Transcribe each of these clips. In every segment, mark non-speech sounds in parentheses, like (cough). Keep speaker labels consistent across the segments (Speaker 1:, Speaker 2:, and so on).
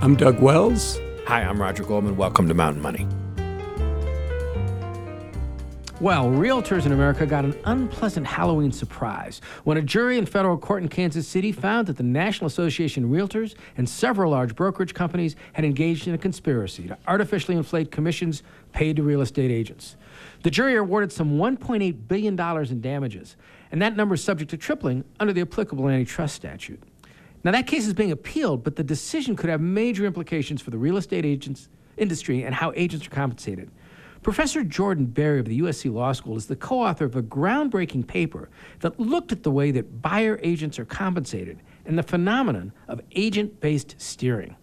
Speaker 1: I'm Doug Wells.
Speaker 2: Hi, I'm Roger Goldman. Welcome to Mountain Money.
Speaker 3: Well, realtors in America got an unpleasant Halloween surprise when a jury in federal court in Kansas City found that the National Association of Realtors and several large brokerage companies had engaged in a conspiracy to artificially inflate commissions paid to real estate agents. The jury awarded some $1.8 billion in damages, and that number is subject to tripling under the applicable antitrust statute. Now, that case is being appealed, but the decision could have major implications for the real estate agents industry and how agents are compensated. Professor Jordan Barry of the USC Law School is the co author of a groundbreaking paper that looked at the way that buyer agents are compensated and the phenomenon of agent based steering.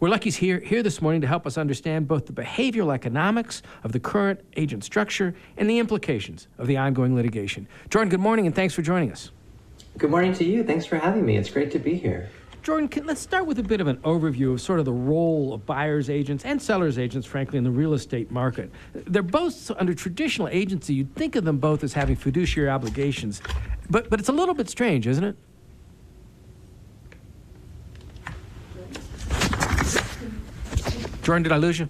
Speaker 3: We're lucky he's here, here this morning to help us understand both the behavioral economics of the current agent structure and the implications of the ongoing litigation. Jordan, good morning and thanks for joining us.
Speaker 4: Good morning to you. Thanks for having me. It's great to be here.
Speaker 3: Jordan, can, let's start with a bit of an overview of sort of the role of buyer's agents and seller's agents, frankly, in the real estate market. They're both under traditional agency. You'd think of them both as having fiduciary obligations, but, but it's a little bit strange, isn't it? Jordan, did I lose you?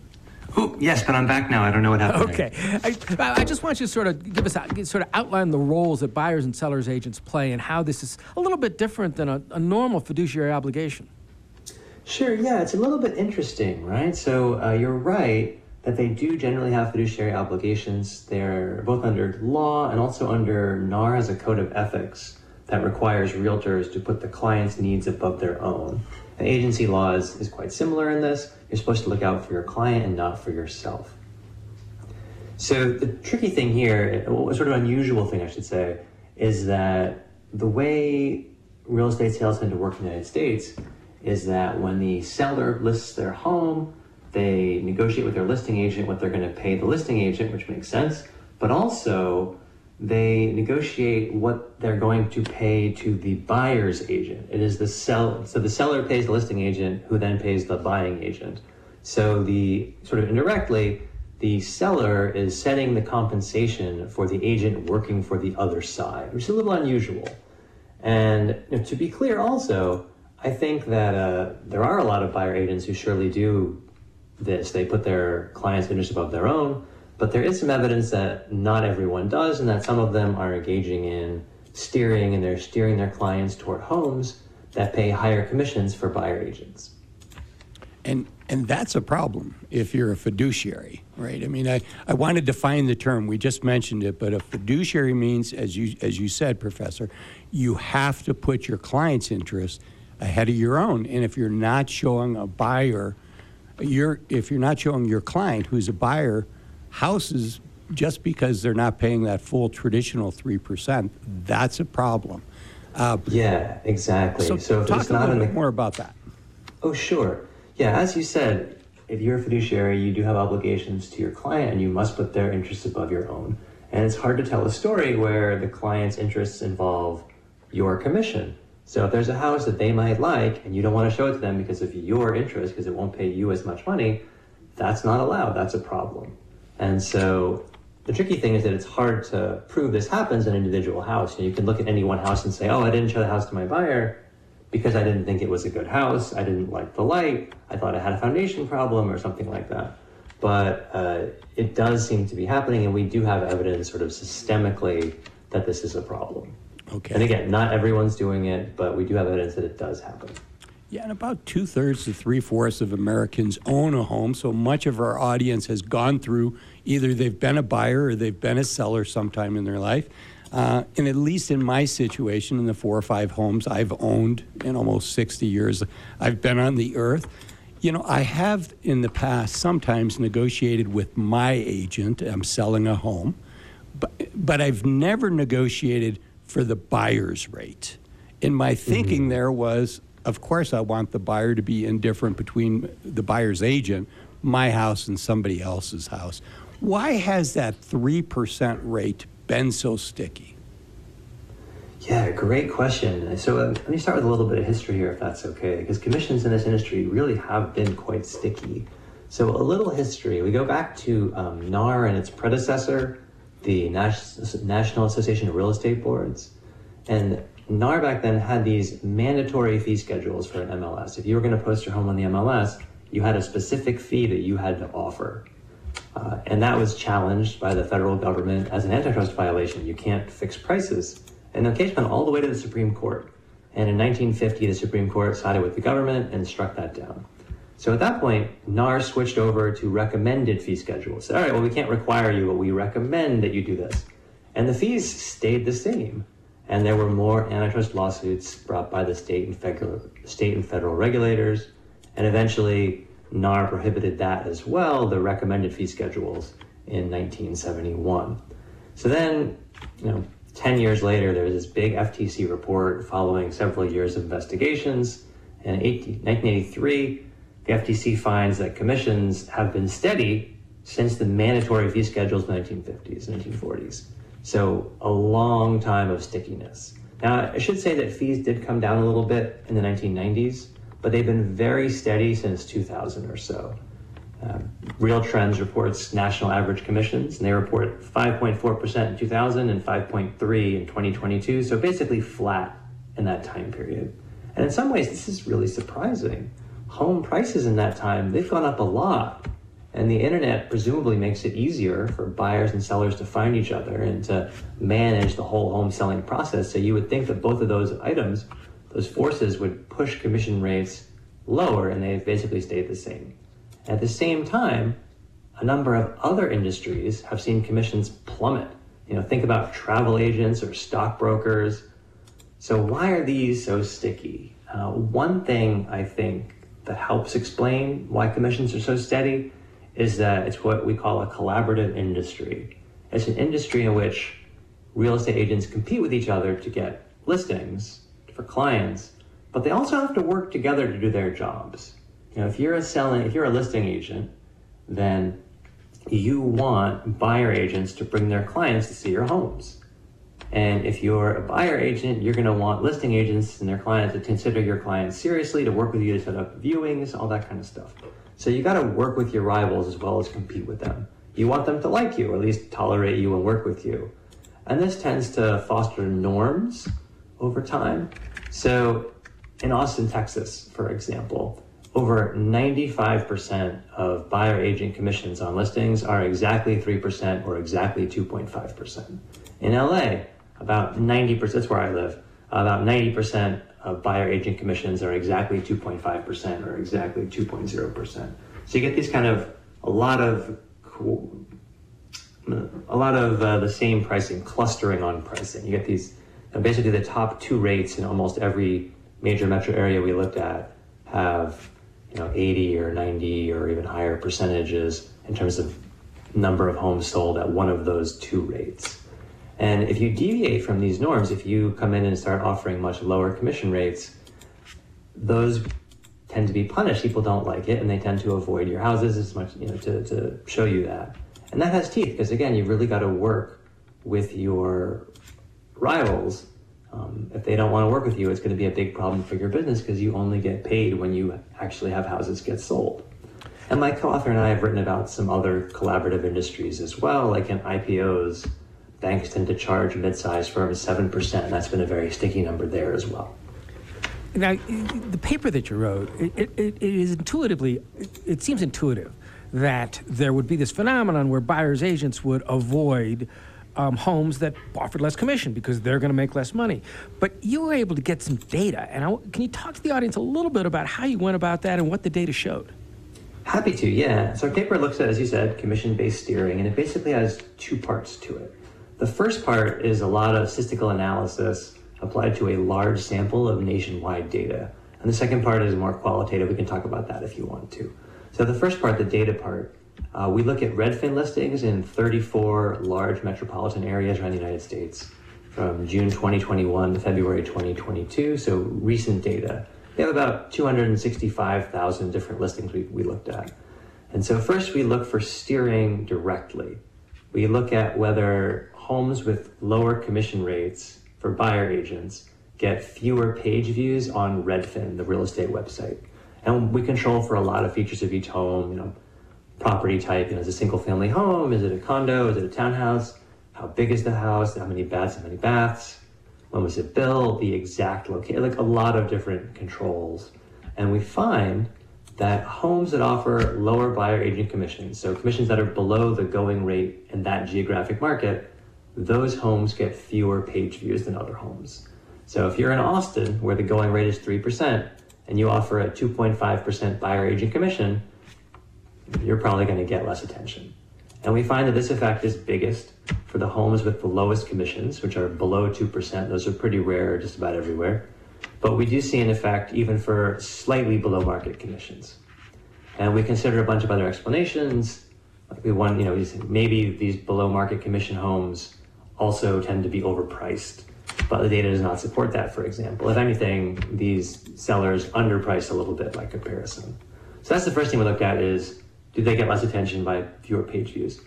Speaker 4: Oh, yes, but I'm back now. I don't know what happened.
Speaker 3: Okay. I, I just want you to sort of give us, sort of outline the roles that buyers and sellers agents play and how this is a little bit different than a, a normal fiduciary obligation.
Speaker 4: Sure, yeah, it's a little bit interesting, right? So uh, you're right that they do generally have fiduciary obligations. They're both under law and also under NAR as a code of ethics that requires realtors to put the client's needs above their own. The agency law is, is quite similar in this. You're supposed to look out for your client and not for yourself. So the tricky thing here, a sort of unusual thing I should say, is that the way real estate sales tend to work in the United States is that when the seller lists their home, they negotiate with their listing agent what they're going to pay the listing agent, which makes sense. But also, they negotiate what they're going to pay to the buyer's agent. It is the sell so the seller pays the listing agent who then pays the buying agent. So the sort of indirectly, the seller is setting the compensation for the agent working for the other side, which is a little unusual. And you know, to be clear, also, I think that uh, there are a lot of buyer agents who surely do this. They put their clients' interests above their own but there is some evidence that not everyone does, and that some of them are engaging in steering and they're steering their clients toward homes that pay higher commissions for buyer agents.
Speaker 1: And and that's a problem if you're a fiduciary, right? I mean, I, I want to define the term. We just mentioned it, but a fiduciary means, as you as you said, Professor, you have to put your client's interest ahead of your own. And if you're not showing a buyer, you're if you're not showing your client who's a buyer houses just because they're not paying that full traditional 3%, that's a problem.
Speaker 4: Uh, yeah, exactly.
Speaker 1: So, so talk a little bit the... more about that.
Speaker 4: Oh, sure. Yeah, as you said, if you're a fiduciary, you do have obligations to your client and you must put their interests above your own. And it's hard to tell a story where the client's interests involve your commission. So if there's a house that they might like and you don't want to show it to them because of your interest, because it won't pay you as much money, that's not allowed. That's a problem. And so the tricky thing is that it's hard to prove this happens in an individual house. You, know, you can look at any one house and say, oh, I didn't show the house to my buyer because I didn't think it was a good house. I didn't like the light. I thought it had a foundation problem or something like that. But uh, it does seem to be happening, and we do have evidence sort of systemically that this is a problem.
Speaker 1: Okay.
Speaker 4: And again, not everyone's doing it, but we do have evidence that it does happen.
Speaker 1: Yeah, and about two thirds to three fourths of Americans own a home. So much of our audience has gone through either they've been a buyer or they've been a seller sometime in their life. Uh, and at least in my situation, in the four or five homes I've owned in almost 60 years, I've been on the earth. You know, I have in the past sometimes negotiated with my agent. I'm selling a home, but, but I've never negotiated for the buyer's rate. And my thinking mm-hmm. there was of course, I want the buyer to be indifferent between the buyer's agent, my house, and somebody else's house. Why has that 3% rate been so sticky?
Speaker 4: Yeah, great question. So uh, let me start with a little bit of history here, if that's okay, because commissions in this industry really have been quite sticky. So a little history. We go back to um, NAR and its predecessor, the National Association of Real Estate Boards. And NAR back then had these mandatory fee schedules for an MLS. If you were going to post your home on the MLS, you had a specific fee that you had to offer. Uh, and that was challenged by the federal government as an antitrust violation. You can't fix prices. And the case went all the way to the Supreme Court. And in 1950, the Supreme Court sided with the government and struck that down. So at that point, NAR switched over to recommended fee schedules. Said, all right, well, we can't require you, but we recommend that you do this. And the fees stayed the same. And there were more antitrust lawsuits brought by the state and federal, state and federal regulators. And eventually, NAR prohibited that as well, the recommended fee schedules in 1971. So then, you know, 10 years later, there was this big FTC report following several years of investigations. In 1983, the FTC finds that commissions have been steady since the mandatory fee schedules in the 1950s, 1940s. So a long time of stickiness. Now, I should say that fees did come down a little bit in the 1990s, but they've been very steady since 2000 or so. Uh, Real Trends reports national average commissions, and they report 5.4% in 2000 and 5.3 in 2022, so basically flat in that time period. And in some ways, this is really surprising. Home prices in that time, they've gone up a lot. And the internet presumably makes it easier for buyers and sellers to find each other and to manage the whole home selling process. So you would think that both of those items, those forces would push commission rates lower and they've basically stayed the same. At the same time, a number of other industries have seen commissions plummet. You know, think about travel agents or stockbrokers. So why are these so sticky? Uh, one thing I think that helps explain why commissions are so steady is that it's what we call a collaborative industry. It's an industry in which real estate agents compete with each other to get listings for clients, but they also have to work together to do their jobs. You know, if you're a selling, if you're a listing agent, then you want buyer agents to bring their clients to see your homes. And if you're a buyer agent, you're going to want listing agents and their clients to consider your clients seriously, to work with you to set up viewings, all that kind of stuff. So you got to work with your rivals as well as compete with them. You want them to like you, or at least tolerate you and work with you. And this tends to foster norms over time. So in Austin, Texas, for example, over 95% of buyer agent commissions on listings are exactly 3% or exactly 2.5%. In LA, about 90%, that's where I live, about 90% of buyer agent commissions are exactly 2.5% or exactly 2.0%. So you get these kind of a lot of a lot of uh, the same pricing, clustering on pricing. You get these basically the top two rates in almost every major metro area we looked at have you know 80 or 90 or even higher percentages in terms of number of homes sold at one of those two rates. And if you deviate from these norms, if you come in and start offering much lower commission rates, those tend to be punished. People don't like it and they tend to avoid your houses as much, you know, to, to show you that. And that has teeth because, again, you've really got to work with your rivals. Um, if they don't want to work with you, it's going to be a big problem for your business because you only get paid when you actually have houses get sold. And my co author and I have written about some other collaborative industries as well, like in IPOs banks tend to charge mid-sized firms 7%, and that's been a very sticky number there as well.
Speaker 3: Now, the paper that you wrote, it, it, it is intuitively, it seems intuitive that there would be this phenomenon where buyer's agents would avoid um, homes that offered less commission because they're going to make less money. But you were able to get some data, and I, can you talk to the audience a little bit about how you went about that and what the data showed?
Speaker 4: Happy to, yeah. So our paper looks at, as you said, commission-based steering, and it basically has two parts to it. The first part is a lot of statistical analysis applied to a large sample of nationwide data. And the second part is more qualitative. We can talk about that if you want to. So the first part, the data part, uh, we look at Redfin listings in 34 large metropolitan areas around the United States from June 2021 to February 2022. So recent data. We have about 265,000 different listings we, we looked at. And so first we look for steering directly. We look at whether homes with lower commission rates for buyer agents get fewer page views on Redfin, the real estate website. And we control for a lot of features of each home, you know, property type, you know, is it a single family home? Is it a condo? Is it a townhouse? How big is the house? How many beds? How many baths? when was it built, the exact location, like a lot of different controls. And we find that homes that offer lower buyer agent commissions, so commissions that are below the going rate in that geographic market, those homes get fewer page views than other homes. So if you're in Austin, where the going rate is 3%, and you offer a 2.5% buyer agent commission, you're probably going to get less attention. And we find that this effect is biggest for the homes with the lowest commissions, which are below 2%. Those are pretty rare just about everywhere. But we do see an effect even for slightly below market commissions. And we consider a bunch of other explanations. Like we want, you know, maybe these below market commission homes also tend to be overpriced but the data does not support that, for example. If anything, these sellers underprice a little bit by comparison. So that's the first thing we look at is do they get less attention by fewer page views?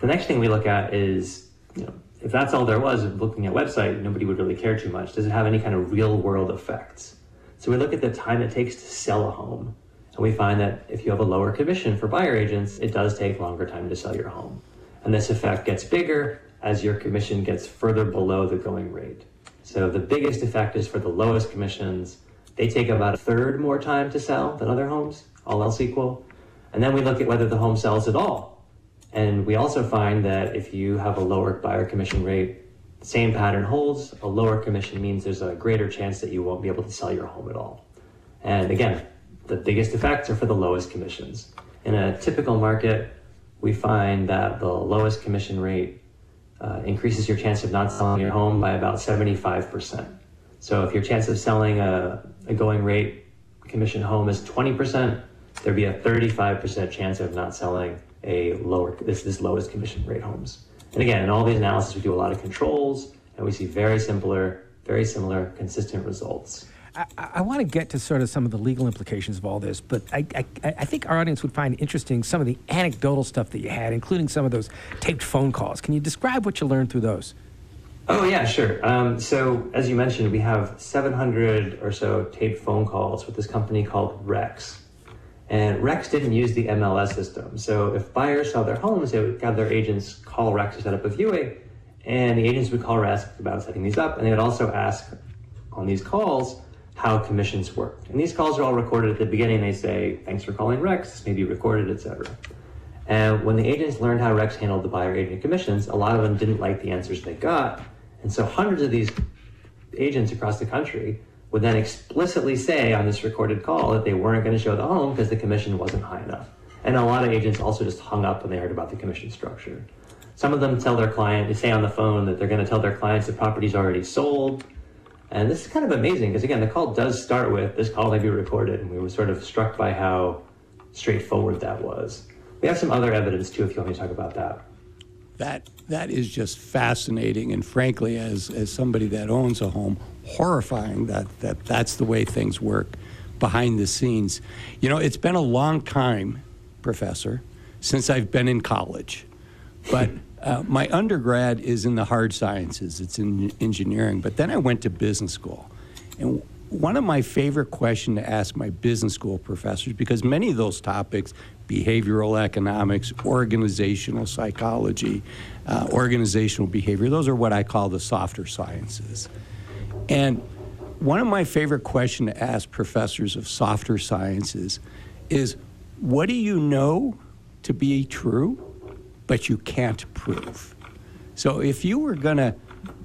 Speaker 4: The next thing we look at is, you know, if that's all there was looking at website, nobody would really care too much. Does it have any kind of real world effects? So we look at the time it takes to sell a home. And we find that if you have a lower commission for buyer agents, it does take longer time to sell your home. And this effect gets bigger as your commission gets further below the going rate. So the biggest effect is for the lowest commissions. They take about a third more time to sell than other homes, all else equal. And then we look at whether the home sells at all. And we also find that if you have a lower buyer commission rate, the same pattern holds. A lower commission means there's a greater chance that you won't be able to sell your home at all. And again, the biggest effects are for the lowest commissions. In a typical market, we find that the lowest commission rate uh, increases your chance of not selling your home by about 75%. So if your chance of selling a, a going rate commission home is 20%, there'd be a 35% chance of not selling a lower, this, this lowest commission rate homes. And again, in all these analyses, we do a lot of controls and we see very similar, very similar, consistent results.
Speaker 3: I, I want to get to sort of some of the legal implications of all this, but I, I, I, think our audience would find interesting some of the anecdotal stuff that you had, including some of those taped phone calls. Can you describe what you learned through those?
Speaker 4: Oh, yeah, sure. Um, so, as you mentioned, we have 700 or so taped phone calls with this company called Rex. And Rex didn't use the MLS system. So, if buyers saw their homes, they would have their agents call Rex to set up a viewing, and the agents would call Rex about setting these up, and they would also ask on these calls how commissions work. And these calls are all recorded at the beginning. They say, thanks for calling Rex, this may be recorded, etc. And when the agents learned how Rex handled the buyer agent commissions, a lot of them didn't like the answers they got. And so hundreds of these agents across the country would then explicitly say on this recorded call that they weren't going to show the home because the commission wasn't high enough. And a lot of agents also just hung up when they heard about the commission structure. Some of them tell their client, they say on the phone that they're going to tell their clients the property's already sold and this is kind of amazing because, again, the call does start with this call may be recorded. And we were sort of struck by how straightforward that was. We have some other evidence too, if you want me to talk about that.
Speaker 1: That, that is just fascinating. And frankly, as, as somebody that owns a home, horrifying that, that that's the way things work behind the scenes. You know, it's been a long time, Professor, since I've been in college. But (laughs) uh, my undergrad is in the hard sciences, it's in engineering, but then I went to business school. And one of my favorite questions to ask my business school professors, because many of those topics, behavioral economics, organizational psychology, uh, organizational behavior, those are what I call the softer sciences. And one of my favorite questions to ask professors of softer sciences is what do you know to be true? But you can't prove. So if you were going to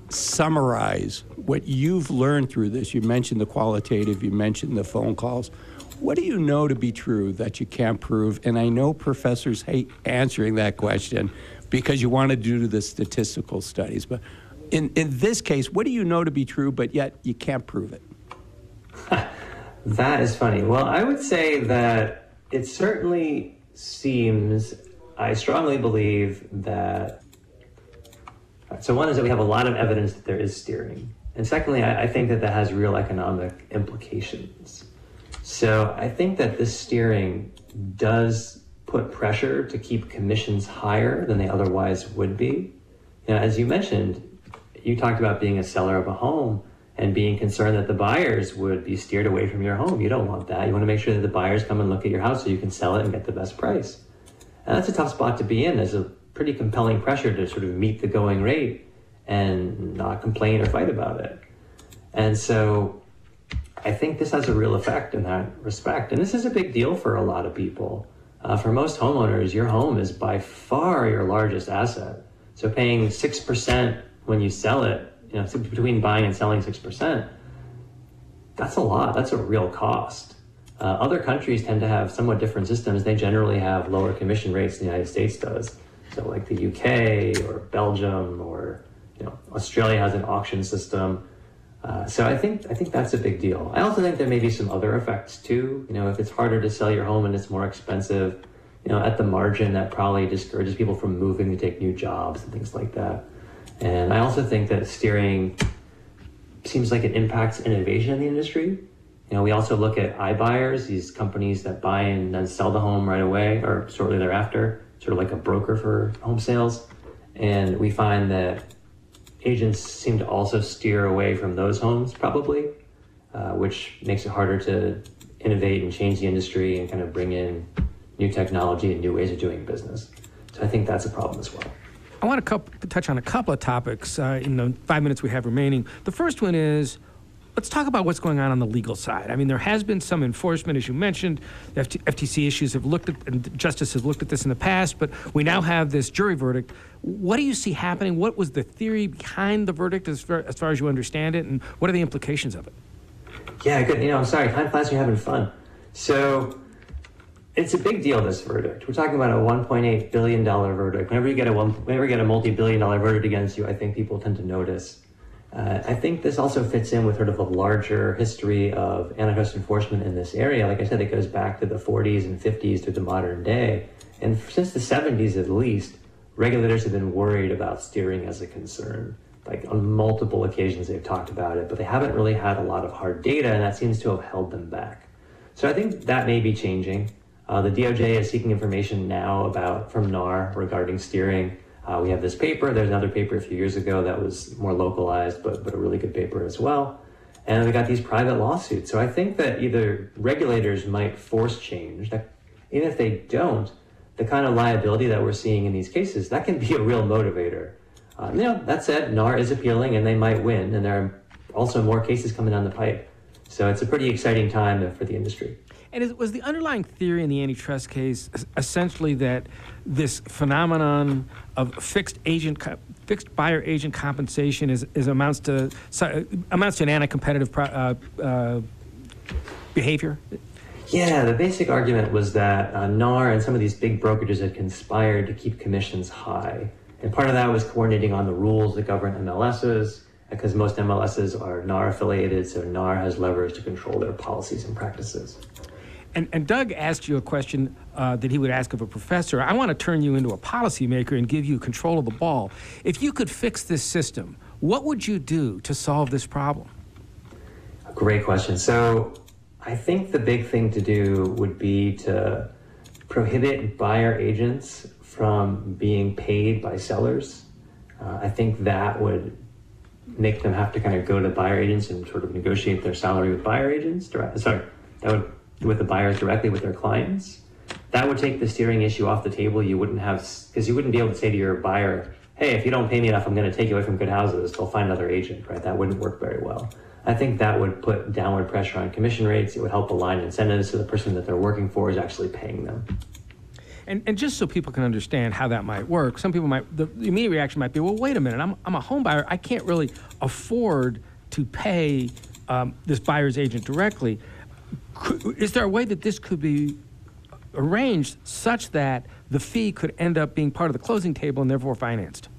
Speaker 1: summarize what you've learned through this, you mentioned the qualitative, you mentioned the phone calls. What do you know to be true that you can't prove? And I know professors hate answering that question because you want to do the statistical studies. But in, in this case, what do you know to be true, but yet you can't prove it? (laughs)
Speaker 4: that is funny. Well, I would say that it certainly seems I strongly believe that. So, one is that we have a lot of evidence that there is steering. And secondly, I, I think that that has real economic implications. So, I think that this steering does put pressure to keep commissions higher than they otherwise would be. Now, as you mentioned, you talked about being a seller of a home and being concerned that the buyers would be steered away from your home. You don't want that. You want to make sure that the buyers come and look at your house so you can sell it and get the best price. And that's a tough spot to be in. There's a pretty compelling pressure to sort of meet the going rate and not complain or fight about it. And so I think this has a real effect in that respect. And this is a big deal for a lot of people. Uh, for most homeowners, your home is by far your largest asset. So paying 6% when you sell it, you know, between buying and selling 6%, that's a lot. That's a real cost. Uh, other countries tend to have somewhat different systems. They generally have lower commission rates than the United States does. So, like the UK or Belgium or you know, Australia has an auction system. Uh, so I think I think that's a big deal. I also think there may be some other effects too. You know, if it's harder to sell your home and it's more expensive, you know, at the margin that probably discourages people from moving to take new jobs and things like that. And I also think that steering seems like it impacts innovation in the industry. Know, we also look at iBuyers, these companies that buy and then sell the home right away or shortly thereafter, sort of like a broker for home sales. And we find that agents seem to also steer away from those homes, probably, uh, which makes it harder to innovate and change the industry and kind of bring in new technology and new ways of doing business. So I think that's a problem as well.
Speaker 3: I want to touch on a couple of topics uh, in the five minutes we have remaining. The first one is let's talk about what's going on on the legal side. I mean, there has been some enforcement, as you mentioned. The FTC issues have looked at, and justice has looked at this in the past, but we now have this jury verdict. What do you see happening? What was the theory behind the verdict, as far as, far as you understand it, and what are the implications of it?
Speaker 4: Yeah, good. You know, I'm sorry. Time flies you're having fun. So it's a big deal. This verdict. We're talking about a 1.8 billion dollar verdict. Whenever you get a one, whenever you get a multi-billion dollar verdict against you, I think people tend to notice. Uh, I think this also fits in with sort of a larger history of antitrust enforcement in this area. Like I said, it goes back to the 40s and 50s to the modern day, and since the 70s at least, regulators have been worried about steering as a concern. Like on multiple occasions, they've talked about it, but they haven't really had a lot of hard data, and that seems to have held them back. So I think that may be changing. Uh, the DOJ is seeking information now about from NAR regarding steering. Uh, we have this paper. There's another paper a few years ago that was more localized, but but a really good paper as well. And we got these private lawsuits. So I think that either regulators might force change. That even if they don't, the kind of liability that we're seeing in these cases that can be a real motivator. Uh, you know, that said, NAR is appealing and they might win, and there are also more cases coming down the pipe. So it's a pretty exciting time for the industry.
Speaker 3: And is, was the underlying theory in the antitrust case essentially that this phenomenon of fixed agent, fixed buyer agent compensation is, is amounts to amounts to an anti-competitive pro, uh, uh, behavior?
Speaker 4: Yeah, the basic argument was that uh, NAR and some of these big brokerages had conspired to keep commissions high. And part of that was coordinating on the rules that govern MLSs, because most MLSs are NAR affiliated, so NAR has leverage to control their policies and practices.
Speaker 3: And, and Doug asked you a question uh, that he would ask of a professor. I want to turn you into a policymaker and give you control of the ball. If you could fix this system, what would you do to solve this problem?
Speaker 4: Great question. So, I think the big thing to do would be to prohibit buyer agents from being paid by sellers. Uh, I think that would make them have to kind of go to buyer agents and sort of negotiate their salary with buyer agents. Sorry, that would with the buyers directly with their clients. That would take the steering issue off the table. You wouldn't have, because you wouldn't be able to say to your buyer, hey, if you don't pay me enough, I'm going to take you away from good houses. They'll find another agent, right? That wouldn't work very well. I think that would put downward pressure on commission rates. It would help align incentives so the person that they're working for is actually paying them.
Speaker 3: And, and just so people can understand how that might work, some people might, the, the immediate reaction might be, well, wait a minute, I'm, I'm a home buyer. I can't really afford to pay um, this buyer's agent directly is there a way that this could be arranged such that the fee could end up being part of the closing table and therefore financed?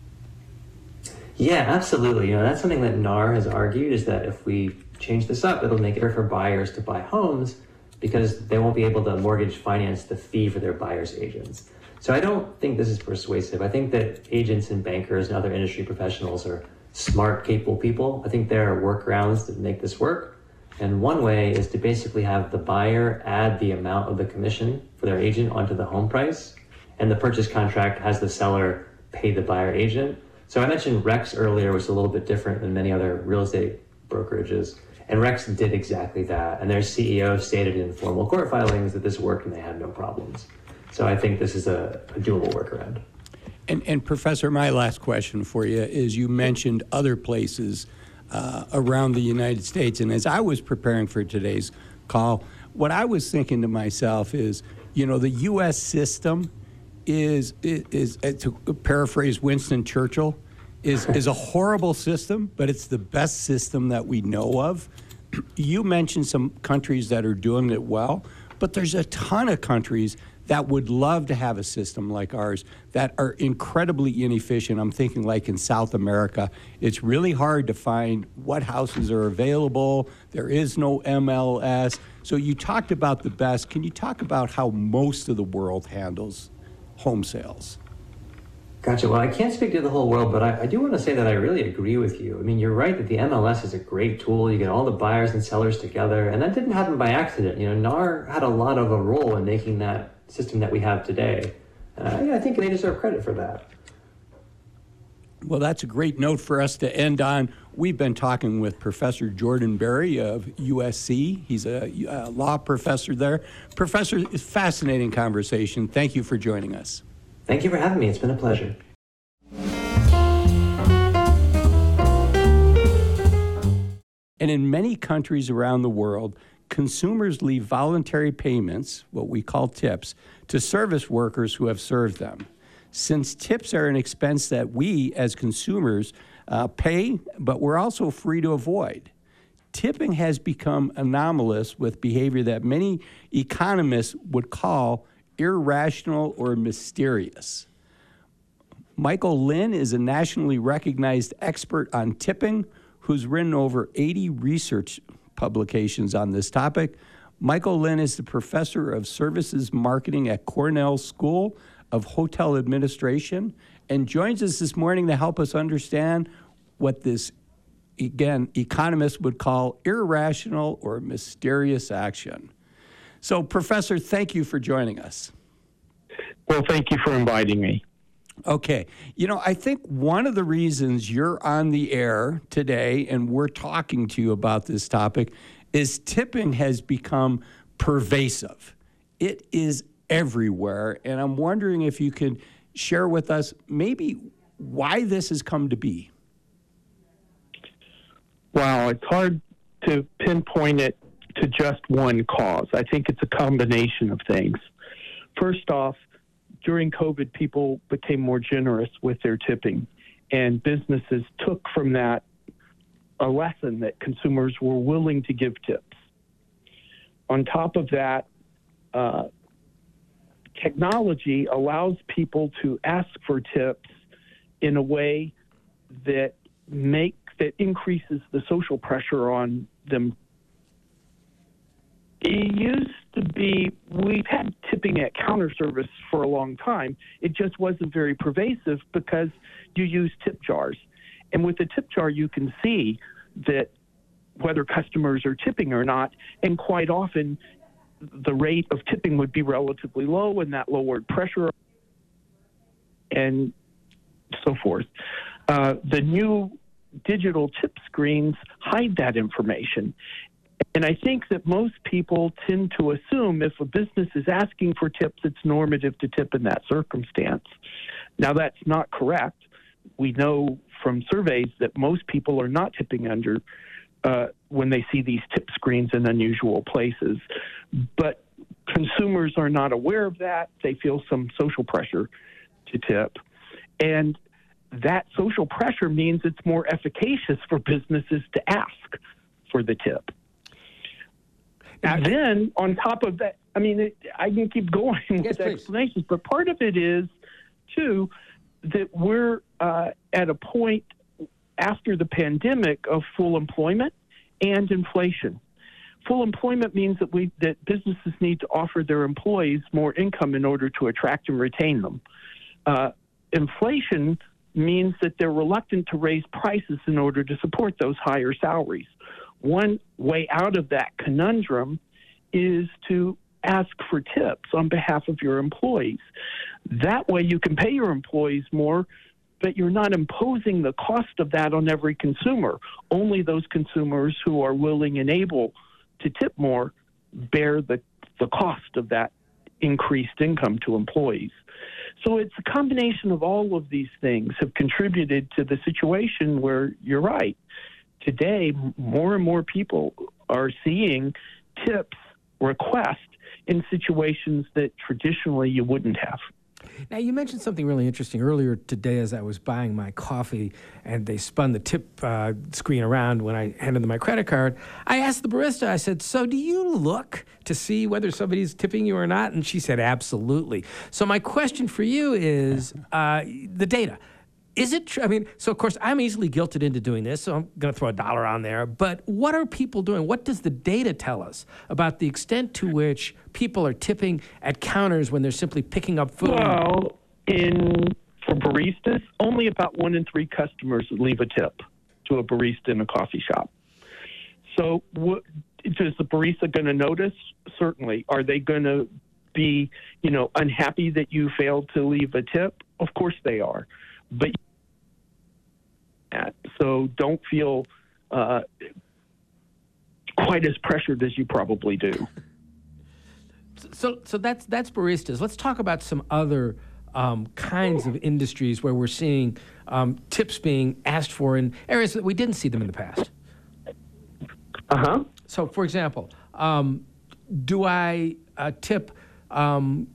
Speaker 4: Yeah, absolutely. You know, that's something that NAR has argued is that if we change this up, it'll make it harder for buyers to buy homes because they won't be able to mortgage finance the fee for their buyer's agents. So I don't think this is persuasive. I think that agents and bankers and other industry professionals are smart, capable people. I think there are workarounds that make this work. And one way is to basically have the buyer add the amount of the commission for their agent onto the home price, and the purchase contract has the seller pay the buyer agent. So I mentioned Rex earlier, was a little bit different than many other real estate brokerages. And Rex did exactly that. And their CEO stated in formal court filings that this worked and they had no problems. So I think this is a, a doable workaround.
Speaker 1: And, and, Professor, my last question for you is you mentioned other places uh, around the United States. And as I was preparing for today's call, what I was thinking to myself is, you know, the U.S. system is is, is to paraphrase Winston Churchill, is is a horrible system, but it's the best system that we know of. You mentioned some countries that are doing it well, but there's a ton of countries that would love to have a system like ours that are incredibly inefficient. I'm thinking like in South America, it's really hard to find what houses are available. There is no MLS. So you talked about the best. Can you talk about how most of the world handles home sales?
Speaker 4: Gotcha. Well, I can't speak to the whole world, but I, I, do want to say that I really agree with you. I mean, you're right that the MLS is a great tool. You get all the buyers and sellers together, and that didn't happen by accident. You know, NAR had a lot of a role in making that system that we have today. Uh, yeah, I think they deserve credit for that.
Speaker 1: Well, that's a great note for us to end on. We've been talking with Professor Jordan Barry of USC. He's a, a law professor there. Professor, it's fascinating conversation. Thank you for joining us.
Speaker 4: Thank you for having me. It's been a pleasure.
Speaker 1: And in many countries around the world, consumers leave voluntary payments, what we call tips, to service workers who have served them. Since tips are an expense that we as consumers uh, pay, but we're also free to avoid. Tipping has become anomalous with behavior that many economists would call irrational or mysterious. Michael Lynn is a nationally recognized expert on tipping who's written over 80 research publications on this topic. Michael Lynn is the professor of services marketing at Cornell School of Hotel Administration and joins us this morning to help us understand what this, again, economists would call irrational or mysterious action. So, Professor, thank you for joining us.
Speaker 5: Well, thank you for inviting me.
Speaker 1: Okay. You know, I think one of the reasons you're on the air today and we're talking to you about this topic is tipping has become pervasive. It is everywhere. And I'm wondering if you could share with us maybe why this has come to be.
Speaker 5: Well, it's hard to pinpoint it to just one cause. I think it's a combination of things. First off, during COVID, people became more generous with their tipping, and businesses took from that a lesson that consumers were willing to give tips. On top of that, uh, technology allows people to ask for tips in a way that make that increases the social pressure on them. It used to be we've had tipping at counter service for a long time. It just wasn't very pervasive because you use tip jars. And with the tip jar, you can see that whether customers are tipping or not. And quite often, the rate of tipping would be relatively low, and that lowered pressure and so forth. Uh, the new digital tip screens hide that information. And I think that most people tend to assume if a business is asking for tips, it's normative to tip in that circumstance. Now, that's not correct. We know from surveys that most people are not tipping under uh, when they see these tip screens in unusual places. But consumers are not aware of that. They feel some social pressure to tip. And that social pressure means it's more efficacious for businesses to ask for the tip. And then on top of that, I mean, it, I can keep going (laughs) with
Speaker 3: yes,
Speaker 5: explanations, but part of it is, too, that we're uh, at a point after the pandemic of full employment and inflation. Full employment means that we that businesses need to offer their employees more income in order to attract and retain them. Uh, inflation means that they're reluctant to raise prices in order to support those higher salaries one way out of that conundrum is to ask for tips on behalf of your employees. That way, you can pay your employees more, but you're not imposing the cost of that on every consumer. Only those consumers who are willing and able to tip more bear the, the cost of that increased income to employees. So it's a combination of all of these things have contributed to the situation where you're right today more and more people are seeing tips request in situations that traditionally you wouldn't have.
Speaker 3: Now, you mentioned something really interesting earlier today as I was buying my coffee and they spun the tip uh, screen around when I handed them my credit card. I asked the barista, I said, So do you look to see whether somebody's tipping you or not? And she said, Absolutely. So, my question for you is uh, the data. Is it true? I mean, so of course, I'm easily guilted into doing this, so I'm going to throw a dollar on there. But what are people doing? What does the data tell us about the extent to which people are tipping at counters when they're simply picking up food?
Speaker 5: Well, in for baristas, only about one in three customers leave a tip to a barista in a coffee shop. So, is the barista going to notice? Certainly. Are they going to be, you know, unhappy that you failed to leave a tip? Of course they are. But so don't feel uh, quite as pressured as you probably do.
Speaker 3: So, so that's that's baristas. Let's talk about some other um, kinds of industries where we're seeing um, tips being asked for in areas that we didn't see them in the past.
Speaker 5: Uh huh.
Speaker 3: So, for example, um, do I uh, tip, um,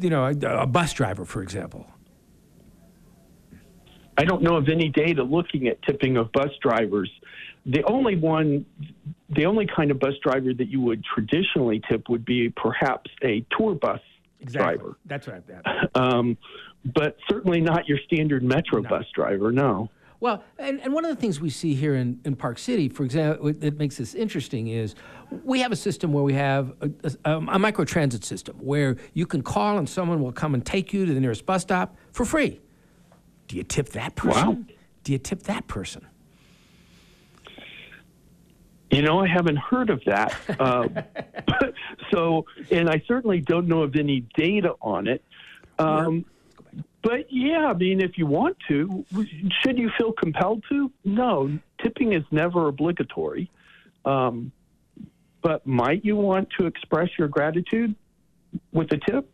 Speaker 3: you know, a, a bus driver, for example?
Speaker 5: I don't know of any data looking at tipping of bus drivers. The only one, the only kind of bus driver that you would traditionally tip would be perhaps a tour bus driver.
Speaker 3: That's right. (laughs)
Speaker 5: Um, but certainly not your standard metro no. bus driver. No.
Speaker 3: Well, and, and one of the things we see here in, in Park City, for example, that makes this interesting is we have a system where we have a, a, a micro transit system where you can call and someone will come and take you to the nearest bus stop for free. Do you tip that person?
Speaker 5: Wow.
Speaker 3: Do you tip that person?
Speaker 5: You know, I haven't heard of that. Uh, (laughs) so, and I certainly don't know of any data on it. Um, but yeah, I mean, if you want to, should you feel compelled to? No, tipping is never obligatory. Um, but might you want to express your gratitude with a tip?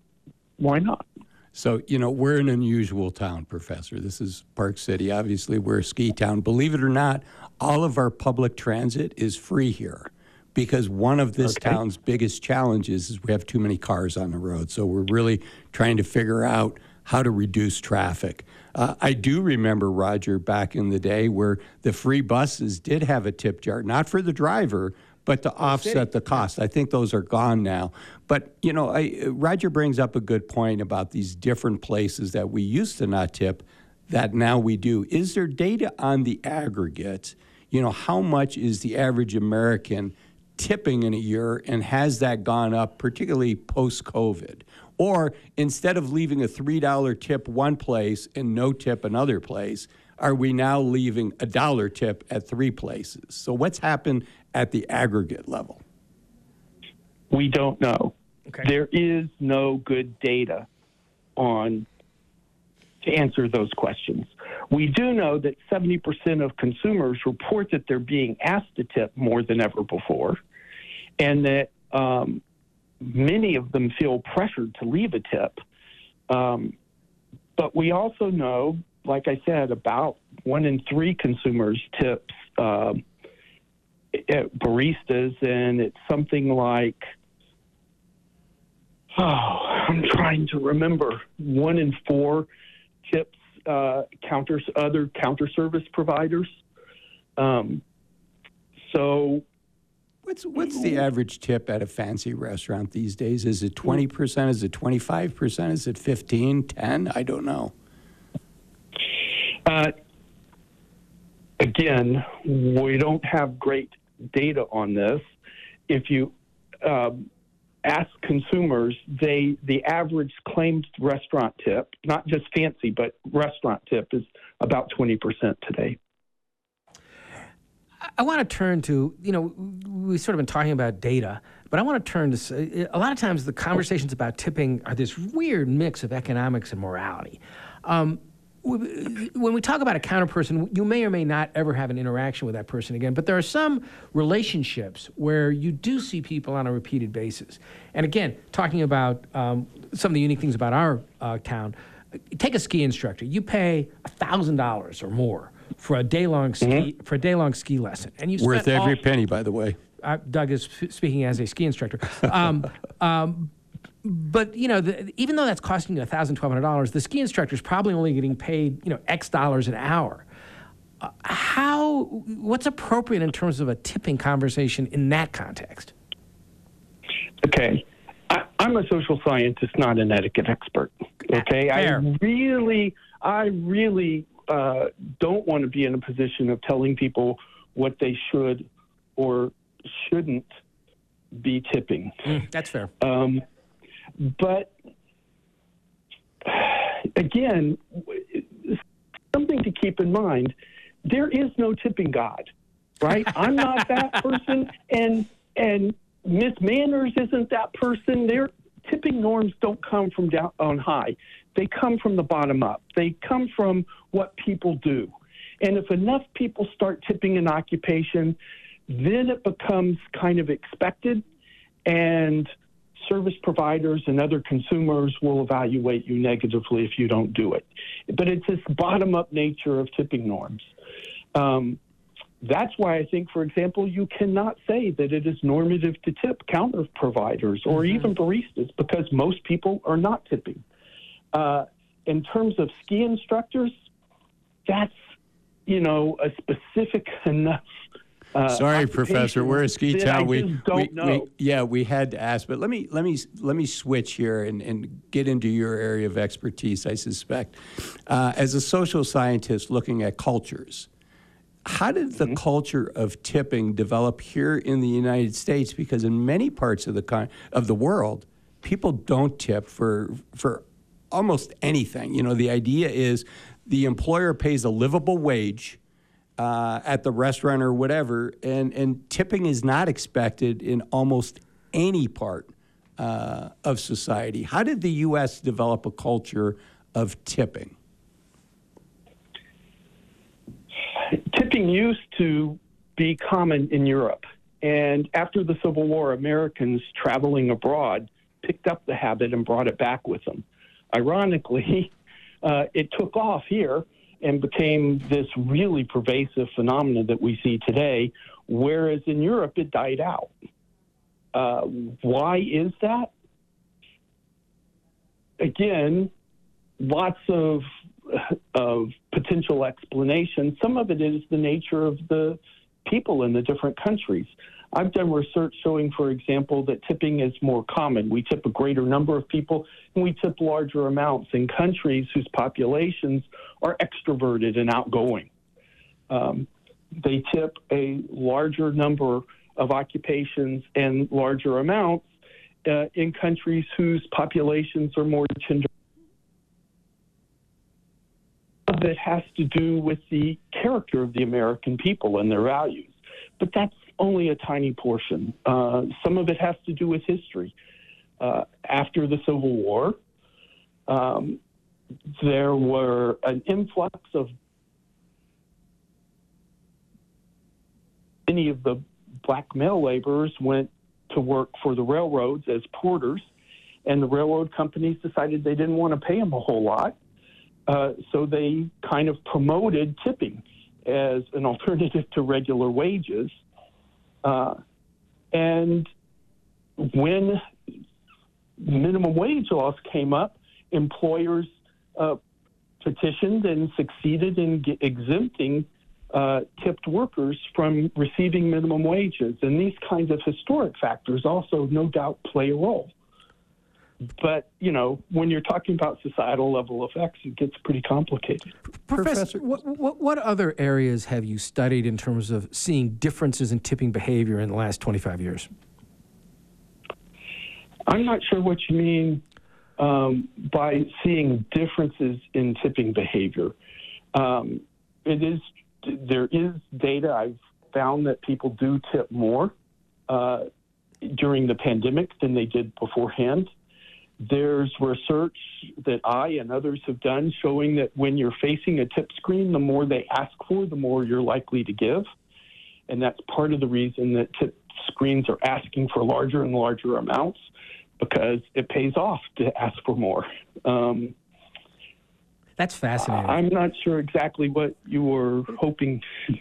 Speaker 5: Why not?
Speaker 1: So, you know, we're an unusual town, Professor. This is Park City. Obviously, we're a ski town. Believe it or not, all of our public transit is free here because one of this okay. town's biggest challenges is we have too many cars on the road. So, we're really trying to figure out how to reduce traffic. Uh, I do remember, Roger, back in the day where the free buses did have a tip jar, not for the driver, but to offset the cost. I think those are gone now. But you know, I, Roger brings up a good point about these different places that we used to not tip that now we do. Is there data on the aggregate? You know, how much is the average American tipping in a year, and has that gone up, particularly post COVID? Or instead of leaving a $3 tip one place and no tip another place, are we now leaving a dollar tip at three places? So, what's happened at the aggregate level?
Speaker 5: We don't know. Okay. There is no good data on to answer those questions. We do know that 70% of consumers report that they're being asked to tip more than ever before, and that um, many of them feel pressured to leave a tip. Um, but we also know, like I said, about one in three consumers tips uh, at baristas, and it's something like oh, (sighs) I'm trying to remember one in four tips uh, counters other counter service providers. Um, so,
Speaker 1: what's what's the average tip at a fancy restaurant these days? Is it twenty percent? Is it twenty five percent? Is it 15, 10? I don't know.
Speaker 5: Uh, again, we don't have great data on this. If you um, ask consumers, they the average claimed restaurant tip, not just fancy, but restaurant tip, is about twenty percent today.
Speaker 3: I want to turn to, you know, we've sort of been talking about data, but I want to turn to a lot of times the conversations about tipping are this weird mix of economics and morality. Um, when we talk about a counter person, you may or may not ever have an interaction with that person again, but there are some relationships where you do see people on a repeated basis. And again, talking about um, some of the unique things about our uh, town, take a ski instructor. You pay $1,000 or more for a day long ski for a day long ski lesson, and you
Speaker 1: Worth
Speaker 3: spent all-
Speaker 1: every penny, by the way.
Speaker 3: uh, Doug is f- speaking as a ski instructor. Um, (laughs) um, but you know, the, even though that's costing you thousand, twelve hundred dollars, the ski instructor is probably only getting paid you know X dollars an hour. Uh, how? What's appropriate in terms of a tipping conversation in that context?
Speaker 5: Okay. I, I'm a social scientist, not an etiquette expert. Okay.
Speaker 3: Fair.
Speaker 5: I really, I really uh, don't want to be in a position of telling people what they should or shouldn't be tipping.
Speaker 3: That's fair.
Speaker 5: Um, but again, something to keep in mind: there is no tipping God, right? (laughs) I'm not that person, and and Miss Manners isn't that person. Their tipping norms don't come from down on high; they come from the bottom up. They come from what people do, and if enough people start tipping an occupation, then it becomes kind of expected, and service providers and other consumers will evaluate you negatively if you don't do it. But it's this bottom up nature of tipping norms. Um, that's why I think, for example, you cannot say that it is normative to tip counter providers or even baristas because most people are not tipping. Uh, in terms of ski instructors, that's you know a specific (laughs) enough. Uh,
Speaker 1: Sorry, Professor. We're a ski town. We, we, we- yeah, we had to ask, but let me let me let me switch here and, and get into your area of expertise. I suspect, uh, as a social scientist looking at cultures, how did the
Speaker 5: Mm-hmm.
Speaker 1: culture of tipping develop here in the United States? Because in many parts of the con- of the world, people don't tip for for almost anything. You know, the idea is the employer pays a livable wage uh, at the restaurant or whatever, and, and tipping is not expected in almost any part uh, of society. How did the U.S. develop a culture of tipping?
Speaker 5: tipping used to be common in Europe. And after the Civil War, Americans traveling abroad picked up the habit and brought it back with them. Ironically, (laughs) uh, it took off here and became this really pervasive phenomenon that we see today, whereas in Europe it died out. Uh, why is that? Again, lots of of potential explanations. Some of it is the nature of the people in the different countries. I've done research showing, for example, that tipping is more common. We tip a greater number of people and we tip larger amounts in countries whose populations are extroverted and outgoing. Um, they tip a larger number of occupations and larger amounts uh, in countries whose populations are more gender that has to do with the character of the American people and their values. But that's only a tiny portion. Uh, some of it has to do with history. Uh, after the Civil War, um, there were an influx of many of the black male laborers went to work for the railroads as porters, and the railroad companies decided they didn't want to pay them a whole lot. Uh, so they kind of promoted tipping as an (laughs) alternative to regular wages. Uh, and when minimum wage laws came up, employers uh, petitioned and succeeded in exempting uh, tipped workers from receiving minimum wages. And these kinds of historic factors also, no doubt, play a role. But, you know, when you're talking about societal level effects, it gets pretty complicated.
Speaker 3: Professor, what, what, what other areas have you studied in terms of seeing differences in tipping behavior in the last 25 years?
Speaker 5: I'm not sure what you mean um, by seeing differences in tipping behavior. Um, it is there is data I've found that people do tip more uh, during the pandemic than they did beforehand. There's research that I and others have done showing that when you're facing a tip screen, the more they ask for, the more you're likely to give. And that's part of the reason that tip screens are asking for larger and larger amounts because it pays off to ask for more. Um,
Speaker 3: That's fascinating.
Speaker 5: I'm not sure exactly what you were hoping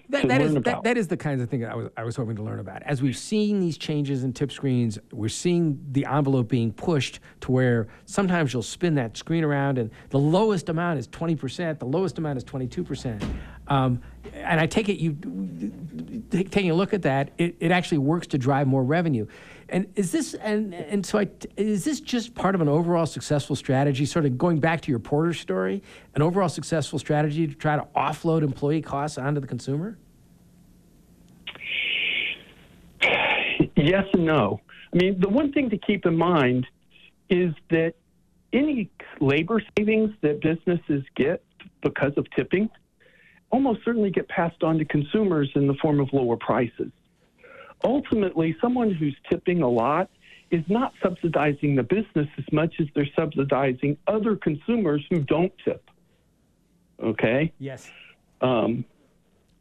Speaker 3: That,
Speaker 5: to
Speaker 3: that
Speaker 5: learn
Speaker 3: is
Speaker 5: about.
Speaker 3: that, that is the kinds of thing that I was I was hoping to learn about. As we've seen these changes in tip screens, we're seeing the envelope being pushed to where sometimes you'll spin that screen around and the lowest amount is twenty percent, the lowest amount is twenty two percent. Um, and I take it you taking a look at that, it, it actually works to drive more revenue. And is this and and so I, is this just part of an overall successful strategy? Sort of going back to your Porter story, an overall successful strategy to try to offload employee costs onto the consumer.
Speaker 5: Yes and no. I mean, the one thing to keep in mind is that any labor savings that businesses get because of tipping almost certainly get passed on to consumers in the form of lower prices. Ultimately, someone who's tipping a lot is not subsidizing the business as much as they're subsidizing other consumers who don't tip. Okay?
Speaker 3: Yes.
Speaker 5: Um,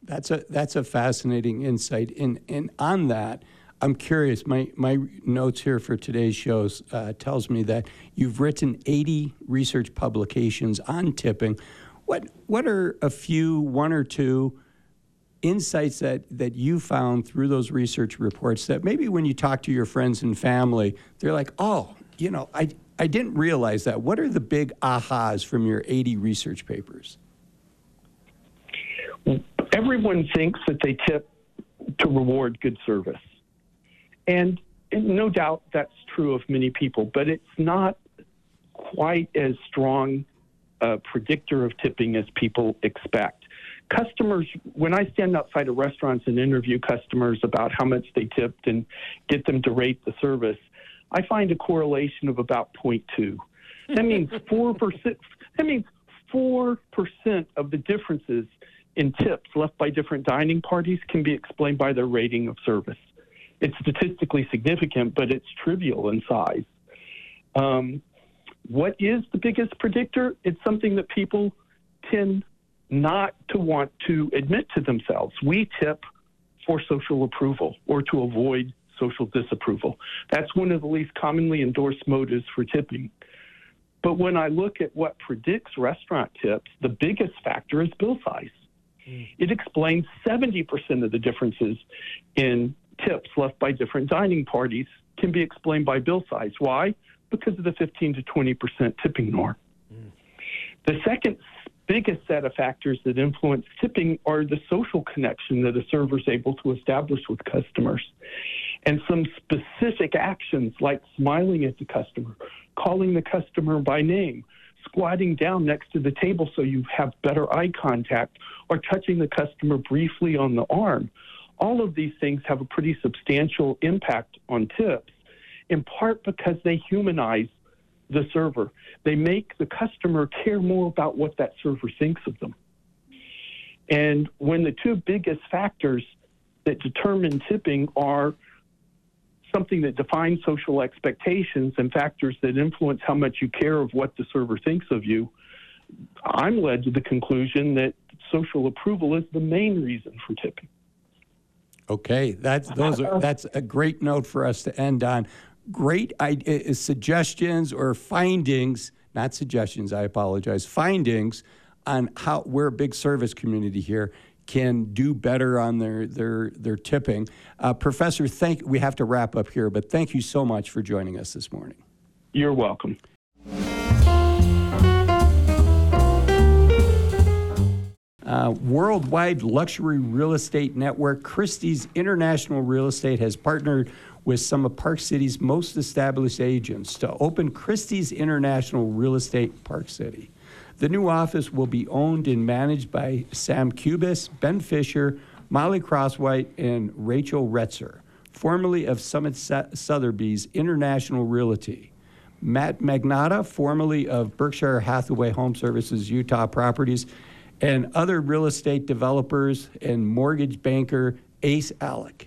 Speaker 1: That's a that's a fascinating insight. And and on that, I'm curious. My my notes here for today's shows uh, tells me that you've written 80 research publications on tipping. What what are a few, one or two insights that that you found through those research reports that maybe when you talk to your friends and family, they're like, oh, you know, I I didn't realize that. What are the big ahas from your 80 research papers?
Speaker 5: everyone thinks that they tip to reward good service. And, and no doubt that's true of many people, but it's not quite as strong a predictor of tipping as people expect. Customers, when I stand outside of restaurants and interview customers about how much they tipped and get them to rate the service, I find a correlation of about 0.2. That means (laughs) 4%, that means 4% of the differences in tips left by different dining parties can be explained by their rating of service. It's statistically significant, but it's trivial in size. Um, what is the biggest predictor? It's something that people tend not to want to admit to themselves. We tip for social approval or to avoid social disapproval. That's one of the least commonly endorsed motives for tipping. But when I look at what predicts restaurant tips, the biggest factor is bill size. It explains 70% of the differences in tips left by different dining parties can be explained by bill size. Why? Because of the 15 to 20% tipping norm. Mm. The second biggest set of factors that influence tipping are the social connection that a server is able to establish with customers and some specific actions like smiling at the customer, calling the customer by name, squatting down next to the table so you have better eye contact, or touching the customer briefly on the arm. All of these things have a pretty substantial impact on tips, in part because they humanize the server. They make the customer care more about what that server thinks of them. And when the two biggest factors that determine tipping are something that defines social expectations and factors that influence how much you care of what the server thinks of you, I'm led to the conclusion that social approval is the main reason for tipping.
Speaker 1: Okay, that's those are that's a great note for us to end on. Great idea, suggestions or findings, not suggestions. I apologize. Findings on how we're a big service community here can do better on their their their tipping. Uh, Professor, thank we have to wrap up here, but thank you so much for joining us this morning.
Speaker 5: You're welcome.
Speaker 1: Uh, worldwide luxury real estate network Christie's International Real Estate has partnered with some of Park City's most established agents to open Christie's International Real Estate Park City. The new office will be owned and managed by Sam Cubis, Ben Fisher, Molly Crosswhite, and Rachel Retzer, formerly of Summit Sotheby's International Realty. Matt Magnotta, formerly of Berkshire Hathaway Home Services Utah Properties, and other real estate developers and mortgage banker Ace Allak.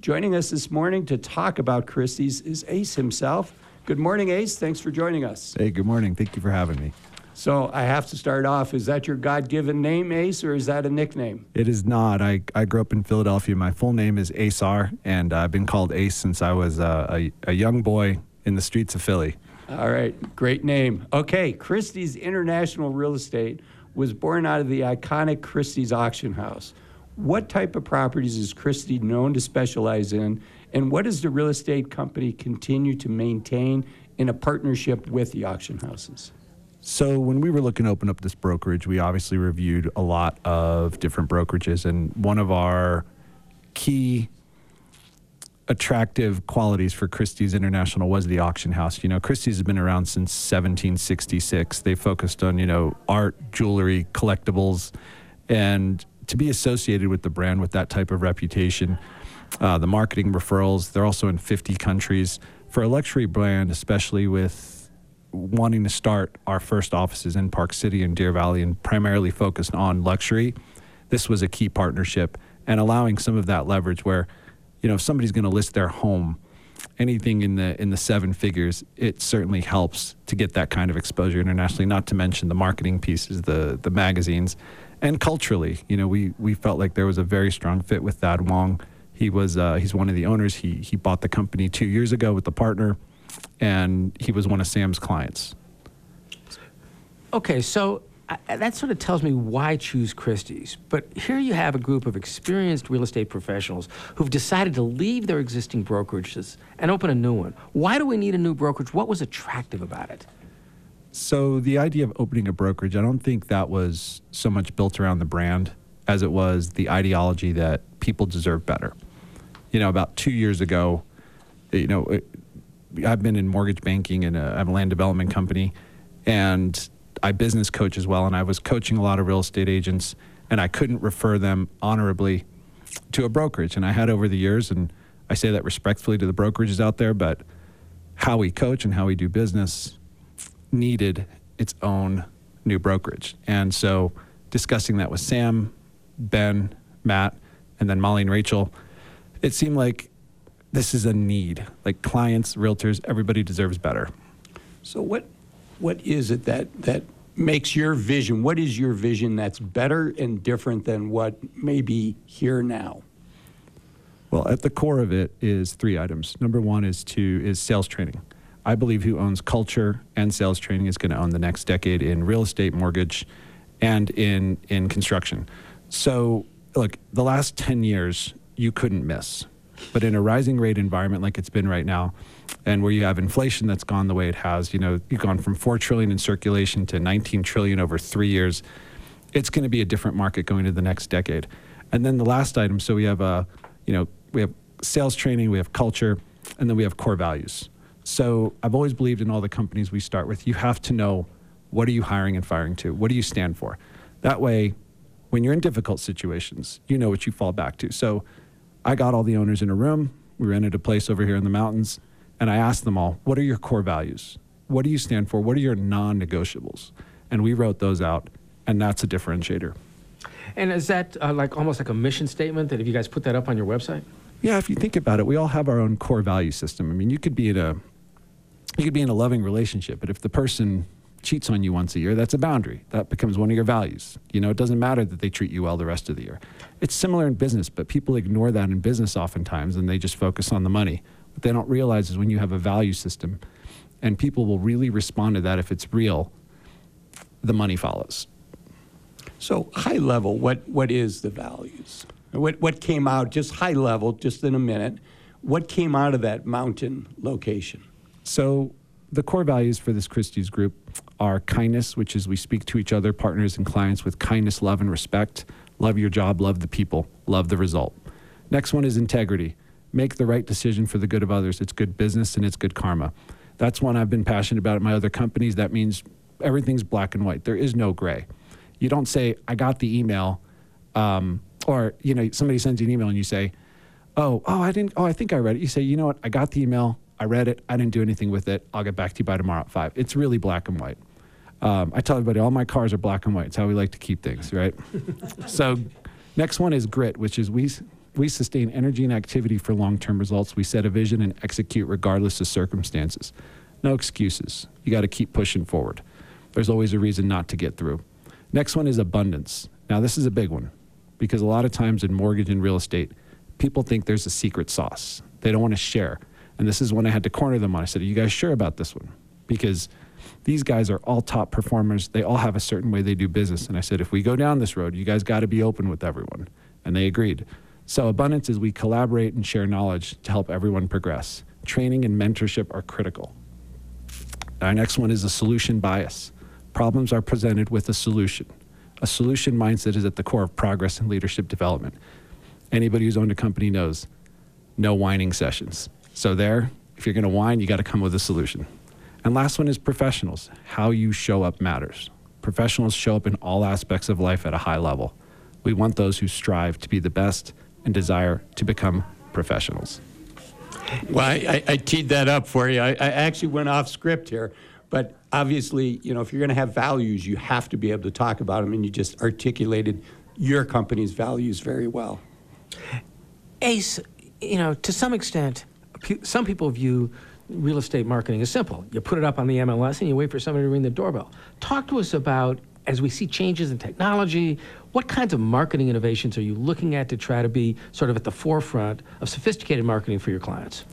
Speaker 1: Joining us this morning to talk about Christie's is Ace himself. Good morning, Ace. Thanks for joining us.
Speaker 6: Hey, good morning. Thank you for having me.
Speaker 1: So I have to start off. Is that your God given name, Ace, or is that a nickname?
Speaker 6: It is not. I, I grew up in Philadelphia. My full name is Ace R, and I've been called Ace since I was uh, a, a young boy in the streets of Philly.
Speaker 1: All right, great name. Okay, Christie's International Real Estate was born out of the iconic Christie's Auction House. What type of properties is Christie known to specialize in, and what does the real estate company continue to maintain in a partnership with the auction houses?
Speaker 4: So when we were looking to open up this brokerage, we obviously reviewed a lot of different brokerages, and one of our key attractive qualities for Christie's International was the auction house. You know, Christie's has been around since 1766. They focused on, you know, art, jewelry, collectibles, and to be associated with the brand with that type of reputation, uh, the marketing referrals, they're also in 50 countries. For a luxury brand, especially with wanting to start our first offices in Park City and Deer Valley and primarily focused on luxury, this was a key partnership and allowing some of that leverage where you know, if somebody's going to list their home, anything in the in the seven figures, it certainly helps to get that kind of exposure internationally. Not to mention the marketing pieces, the the magazines, and culturally, you know, we we felt like there was a very strong fit with Thad Wong. He was uh, he's one of the owners. He he bought the company two years ago with the partner, and he was one of Sam's clients.
Speaker 3: Okay, so I, that sort of tells me why choose Christie's. But here you have a group of experienced real estate professionals who've decided to leave their existing brokerages and open a new one. Why do we need a new brokerage? What was attractive about it?
Speaker 4: So the idea of opening a brokerage, I don't think that was so much built around the brand as it was the ideology that people deserve better. You know, about two years ago, you know, I've been in mortgage banking and a, I have a land development company, and I business coach as well, and I was coaching a lot of real estate agents, and I couldn't refer them honorably to a brokerage. And I had over the years, and I say that respectfully to the brokerages out there, but how we coach and how we do business needed its own new brokerage. And so discussing that with Sam, Ben, Matt, and then Molly and Rachel, it seemed like this is a need. Like clients, realtors, everybody deserves better.
Speaker 1: So what what is it that that makes your vision? What is your vision that's better and different than what may be here now?
Speaker 4: Well, at the core of it is three items. Number one is to is sales training. I believe who owns culture and sales training is going to own the next decade in real estate, mortgage, and in in construction. So, look, the last 10 years you couldn't miss. But in a rising rate environment like it's been right now, and where you have inflation that's gone the way it has, you know, you've gone from 4 trillion in circulation to 19 trillion over 3 years. It's going to be a different market going to the next decade. And then the last item, so we have a, you know, we have sales training, we have culture, and then we have core values. So I've always believed in all the companies we start with, you have to know what are you hiring and firing to? What do you stand for? That way, when you're in difficult situations, you know what you fall back to. So I got all the owners in a room. We rented a place over here in the mountains, and I asked them all, "What are your core values? What do you stand for? What are your non-negotiables?" And we wrote those out, and that's a differentiator.
Speaker 3: And is that uh, like almost like a mission statement that if you guys put that up on your website?
Speaker 4: Yeah, if you think about it, we all have our own core value system. I mean, you could be in a you could be in a loving relationship, but if the person cheats on you once a year, that's a boundary. That becomes one of your values. You know, it doesn't matter that they treat you well the rest of the year. It's similar in business, but people ignore that in business oftentimes and they just focus on the money. What they don't realize is when you have a value system and people will really respond to that if it's real, the money follows.
Speaker 1: So high level, what what is the values? What what came out just high level, just in a minute? What came out of that mountain location?
Speaker 4: So the core values for this Christie's group are kindness, which is we speak to each other, partners and clients with kindness, love, and respect. Love your job, love the people, love the result. Next one is integrity. Make the right decision for the good of others. It's good business and it's good karma. That's one I've been passionate about at my other companies. That means everything's black and white. There is no gray. You don't say, I got the email, um, or you know, somebody sends you an email and you say, Oh, oh, I didn't, oh, I think I read it. You say, you know what, I got the email, I read it. I didn't do anything with it. I'll get back to you by tomorrow at five. It's really black and white. Um, I tell everybody all my cars are black and white. It's how we like to keep things, right? (laughs) so, next one is grit, which is we we sustain energy and activity for long-term results. We set a vision and execute regardless of circumstances. No excuses. You got to keep pushing forward. There's always a reason not to get through. Next one is abundance. Now, this is a big one because a lot of times in mortgage and real estate, people think there's a secret sauce. They don't want to share. And this is when I had to corner them on. I said, Are you guys sure about this one? because these guys are all top performers. They all have a certain way they do business. And I said, if we go down this road, you guys got to be open with everyone. And they agreed. So, abundance is we collaborate and share knowledge to help everyone progress. Training and mentorship are critical. Our next one is a solution bias. Problems are presented with a solution. A solution mindset is at the core of progress and leadership development. Anybody who's owned a company knows no whining sessions. So, there, if you're going to whine, you got to come with a solution. And last one is professionals. How you show up matters. Professionals show up in all aspects of life at a high level. We want those who strive to be the best and desire to become professionals.
Speaker 1: Well, I, I, I teed that up for you. I, I actually went off script here, but obviously, you know, if you're going to have values, you have to be able to talk about them, and you just articulated your company's values very well.
Speaker 3: Ace, you know, to some extent, pe- some people view real estate marketing as simple. You put it up on the MLS and you wait for somebody to ring the doorbell. Talk to us about, as we see changes in technology, what kinds of marketing innovations are you looking at to try to be sort of at the forefront of sophisticated marketing for your clients?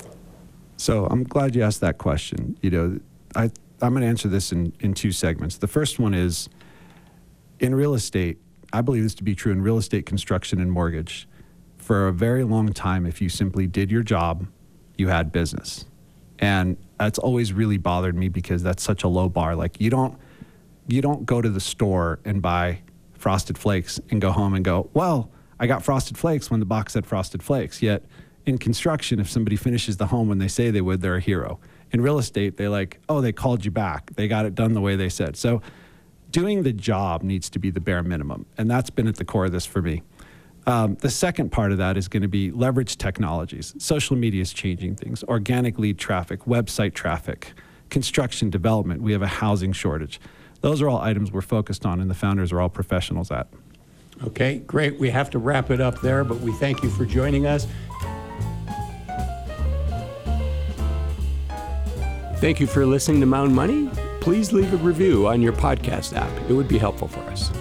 Speaker 4: So I'm glad you asked that question. You know, I, I'm going to answer this in, in two segments. The first one is in real estate, I believe this to be true in real estate construction and mortgage. For a very long time, if you simply did your job, you had business. And that's always really bothered me because that's such a low bar. Like you don't you don't go to the store and buy frosted flakes and go home and go, well, I got frosted flakes when the box said frosted flakes. Yet in construction, if somebody finishes the home when they say they would, they're a hero. In real estate, they like, oh, they called you back. They got it done the way they said. So doing the job needs to be the bare minimum. And that's been at the core of this for me. Um, the second part of that is going to be leverage technologies. Social media is changing things, organic lead traffic, website traffic, construction development. We have a housing shortage. Those are all items we're focused on, and the founders are all professionals at.
Speaker 1: Okay, great. We have to wrap it up there, but we thank you for joining us. Thank you for listening to Mountain Money. Please leave a review on your podcast app. It would be helpful for us.